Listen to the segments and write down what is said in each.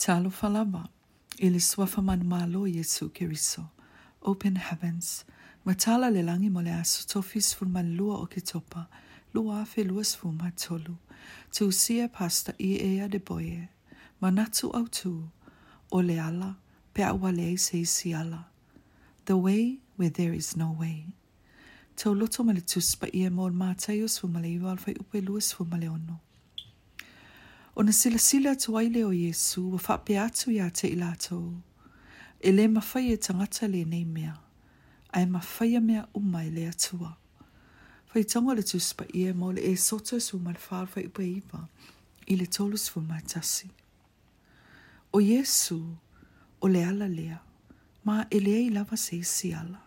Talo falava ili man malo Yesu kiriso. Open heavens, matala lelangi langi mole asu fulman fur man lua o lua afe tolu, tu sia pasta i ea de boye, manatu au tu, o le ala, pe awale se ala. The way where there is no way. Tau loto male tuspa i e mol mātai o le iwa alfai upe lua sfuma le ono. Unasilasila tuai leo Yesu, wa fa atu ya te ilato. E le mawhai e tangata le nei mea. Ai mawhai a mea umai le atua. Whai tango le tuspa ia e mo le e soto e su malwharwha ipa iwa i le tolus fu matasi. O Yesu, o le ala lea, ma e lea i lava se si ala.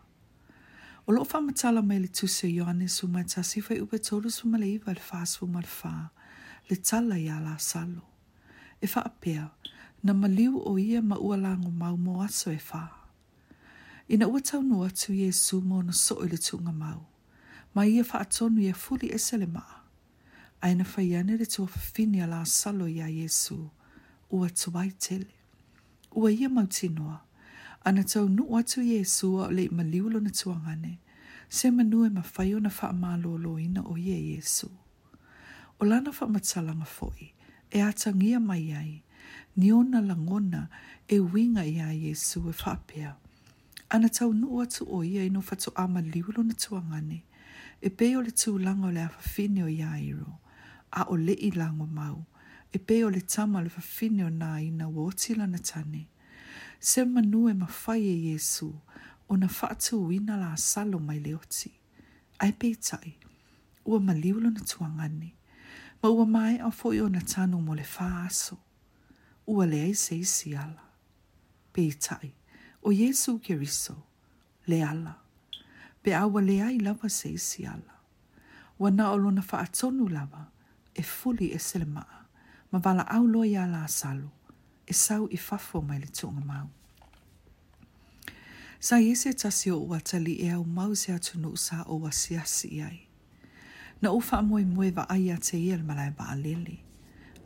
O loo whamatala mai le tuse Ioane su matasi whai upe tolus fu maleiva le fas fu malwhaa le tala ia la salo. E wha apea, na maliu o ia ma ua lango mau mo aso e wha. I na ua tau no atu ia su mo na so le tunga mau, ma ia wha atonu ia e fuli e sele maa. Aina wha iane le tua fini a la salo ia Jesu, ua tuai tele. Ua ia mau tinoa, ana tau nu atu Jesu a le maliu lo na tuangane, se manu e ma whaio na wha maa lo ina o ia Jesu. Jesu o lana whamatalanga fo'i, e atangia mai ai, ni ona langona e winga i a Jesu e whapea. Ana tau nuu atu o ia ino fatu ama liulo na tuangane, e peo le tūlanga o le awhawhine o ia iro, a o le i lango mau, e peo le tama le whawhine o nā i na wotila na tane. Se manu e mawhai e Jesu, o na whaatu uina la asalo mai le oti. Ai pei tai, ua maliulo na tuangane, ma ua mai a fo na tanu mo le fāso. Ua le ai se isi ala. Pei tai, o Jesu Kiriso, le ala. Pe awa le ai lava se isi ala. Wa na olo na fa atonu lava, e fuli e sele maa, ma vala au loi ala asalu, e sau i fafo mai le tunga mau. Sa Jesu e tasio ua tali e au mau se atunu sa o wasiasi iai. ai na ufa moe moe va ai te ia le malai ba alele.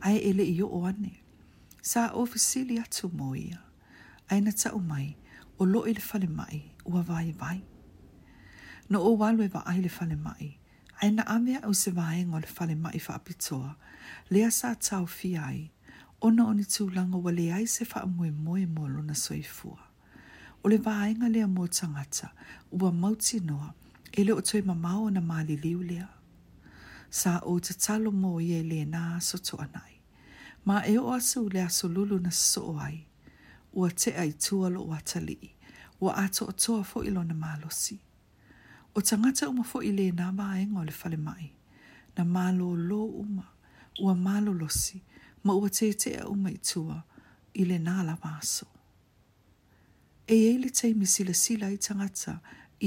Ai ele i o ane. Sa ofisili atu mo ia. Ai na tau mai o lo i le fale mai ua vai vai. No o walu e va ai le fale mai. Ai na amea au se vai ngol le fale mai fa apitoa. Lea sa tau fi ai. Ona oni tū langa wa le ai se fa moe moe molo na soifua. O le vaenga lea mō tangata, ua mauti noa, ele o toi mamau na maali liu lea sa o te talo mō i e le nā soto anai. Ma e o asu le aso lulu na soo ai, ua te ai tuolo o atali, ua ato o toa fo ilo na malosi. O tangata uma fo i le nā maa e le fale mai, na malo lo uma, ua malo losi, ma ua te te a uma i tua, i le nā la maso. E eile tei misila sila i tangata,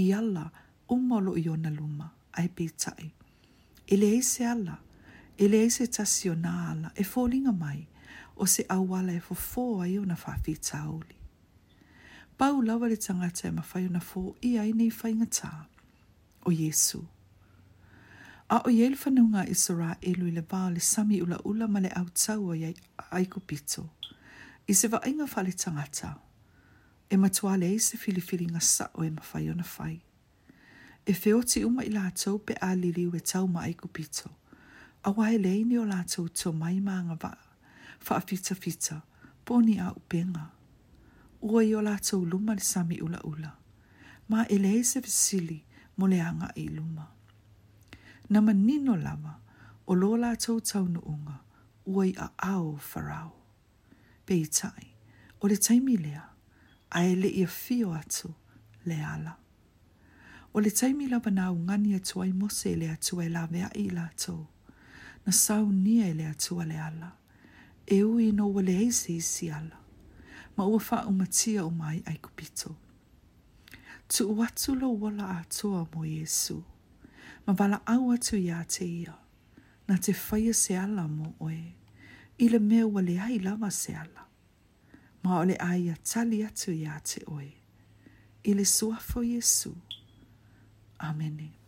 i ala umolo i ona luma, ai pe tai e le eise ala, e le eise tasi o nā ala, e fōlinga mai, o se awala e fōfō ai o na whawhi tāuli. Pau lawa le tangata e mawhai o na fō i ai nei whai ngatā, o Yesu. A o yeil whanunga i sora elu i le bā le sami ula ula ma le au tau o iai aiko pito. I se vaenga whale tangata, e matua le eise filifili ngasa o e mawhai o na whai. Fai e feoti uma i lātou pe a liri ue tau mai kupito. A wai e leini o lātou tō mai maanga wā, wha fita fita, poni a upenga. Ua i o lātou luma li sami ula ula, ma e lei se visili mo le anga i luma. Na manino lama, o lō lātou tau nuunga, ua i a ao farao. Pe i tai, o le taimilea, a ele i a fio atu le ala. O le taimi lava na ungani atua i mose le atua i la vea i la to. Na sau nia i le atua le ala. E ui no wale eise i si ala. Ma ua fa umatia umai ai kupito. Tu uatu lo wala atua mo Yesu. Ma wala au atu ia te ia. Na te faya se ala mo oe. Ile me mea wale ai lava se ala. Ma ole aia tali atu ia te oe. I le suafo Yesu. Yesu. Amen.